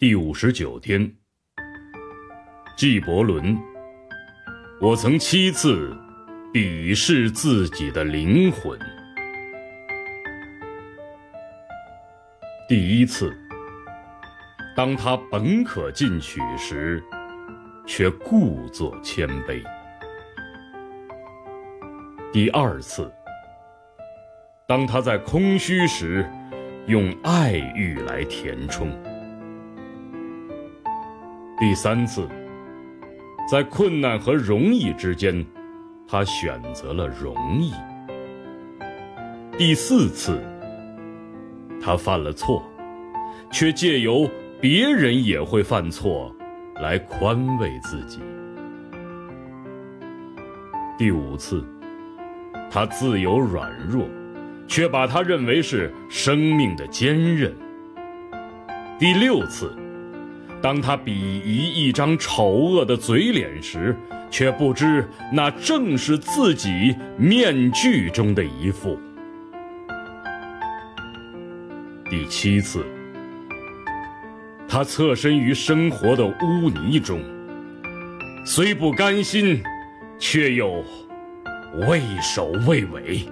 第五十九天，纪伯伦，我曾七次鄙视自己的灵魂。第一次，当他本可进取时，却故作谦卑；第二次，当他在空虚时，用爱欲来填充。第三次，在困难和容易之间，他选择了容易。第四次，他犯了错，却借由别人也会犯错来宽慰自己。第五次，他自由软弱，却把他认为是生命的坚韧。第六次。当他鄙夷一张丑恶的嘴脸时，却不知那正是自己面具中的一副。第七次，他侧身于生活的污泥中，虽不甘心，却又畏首畏尾。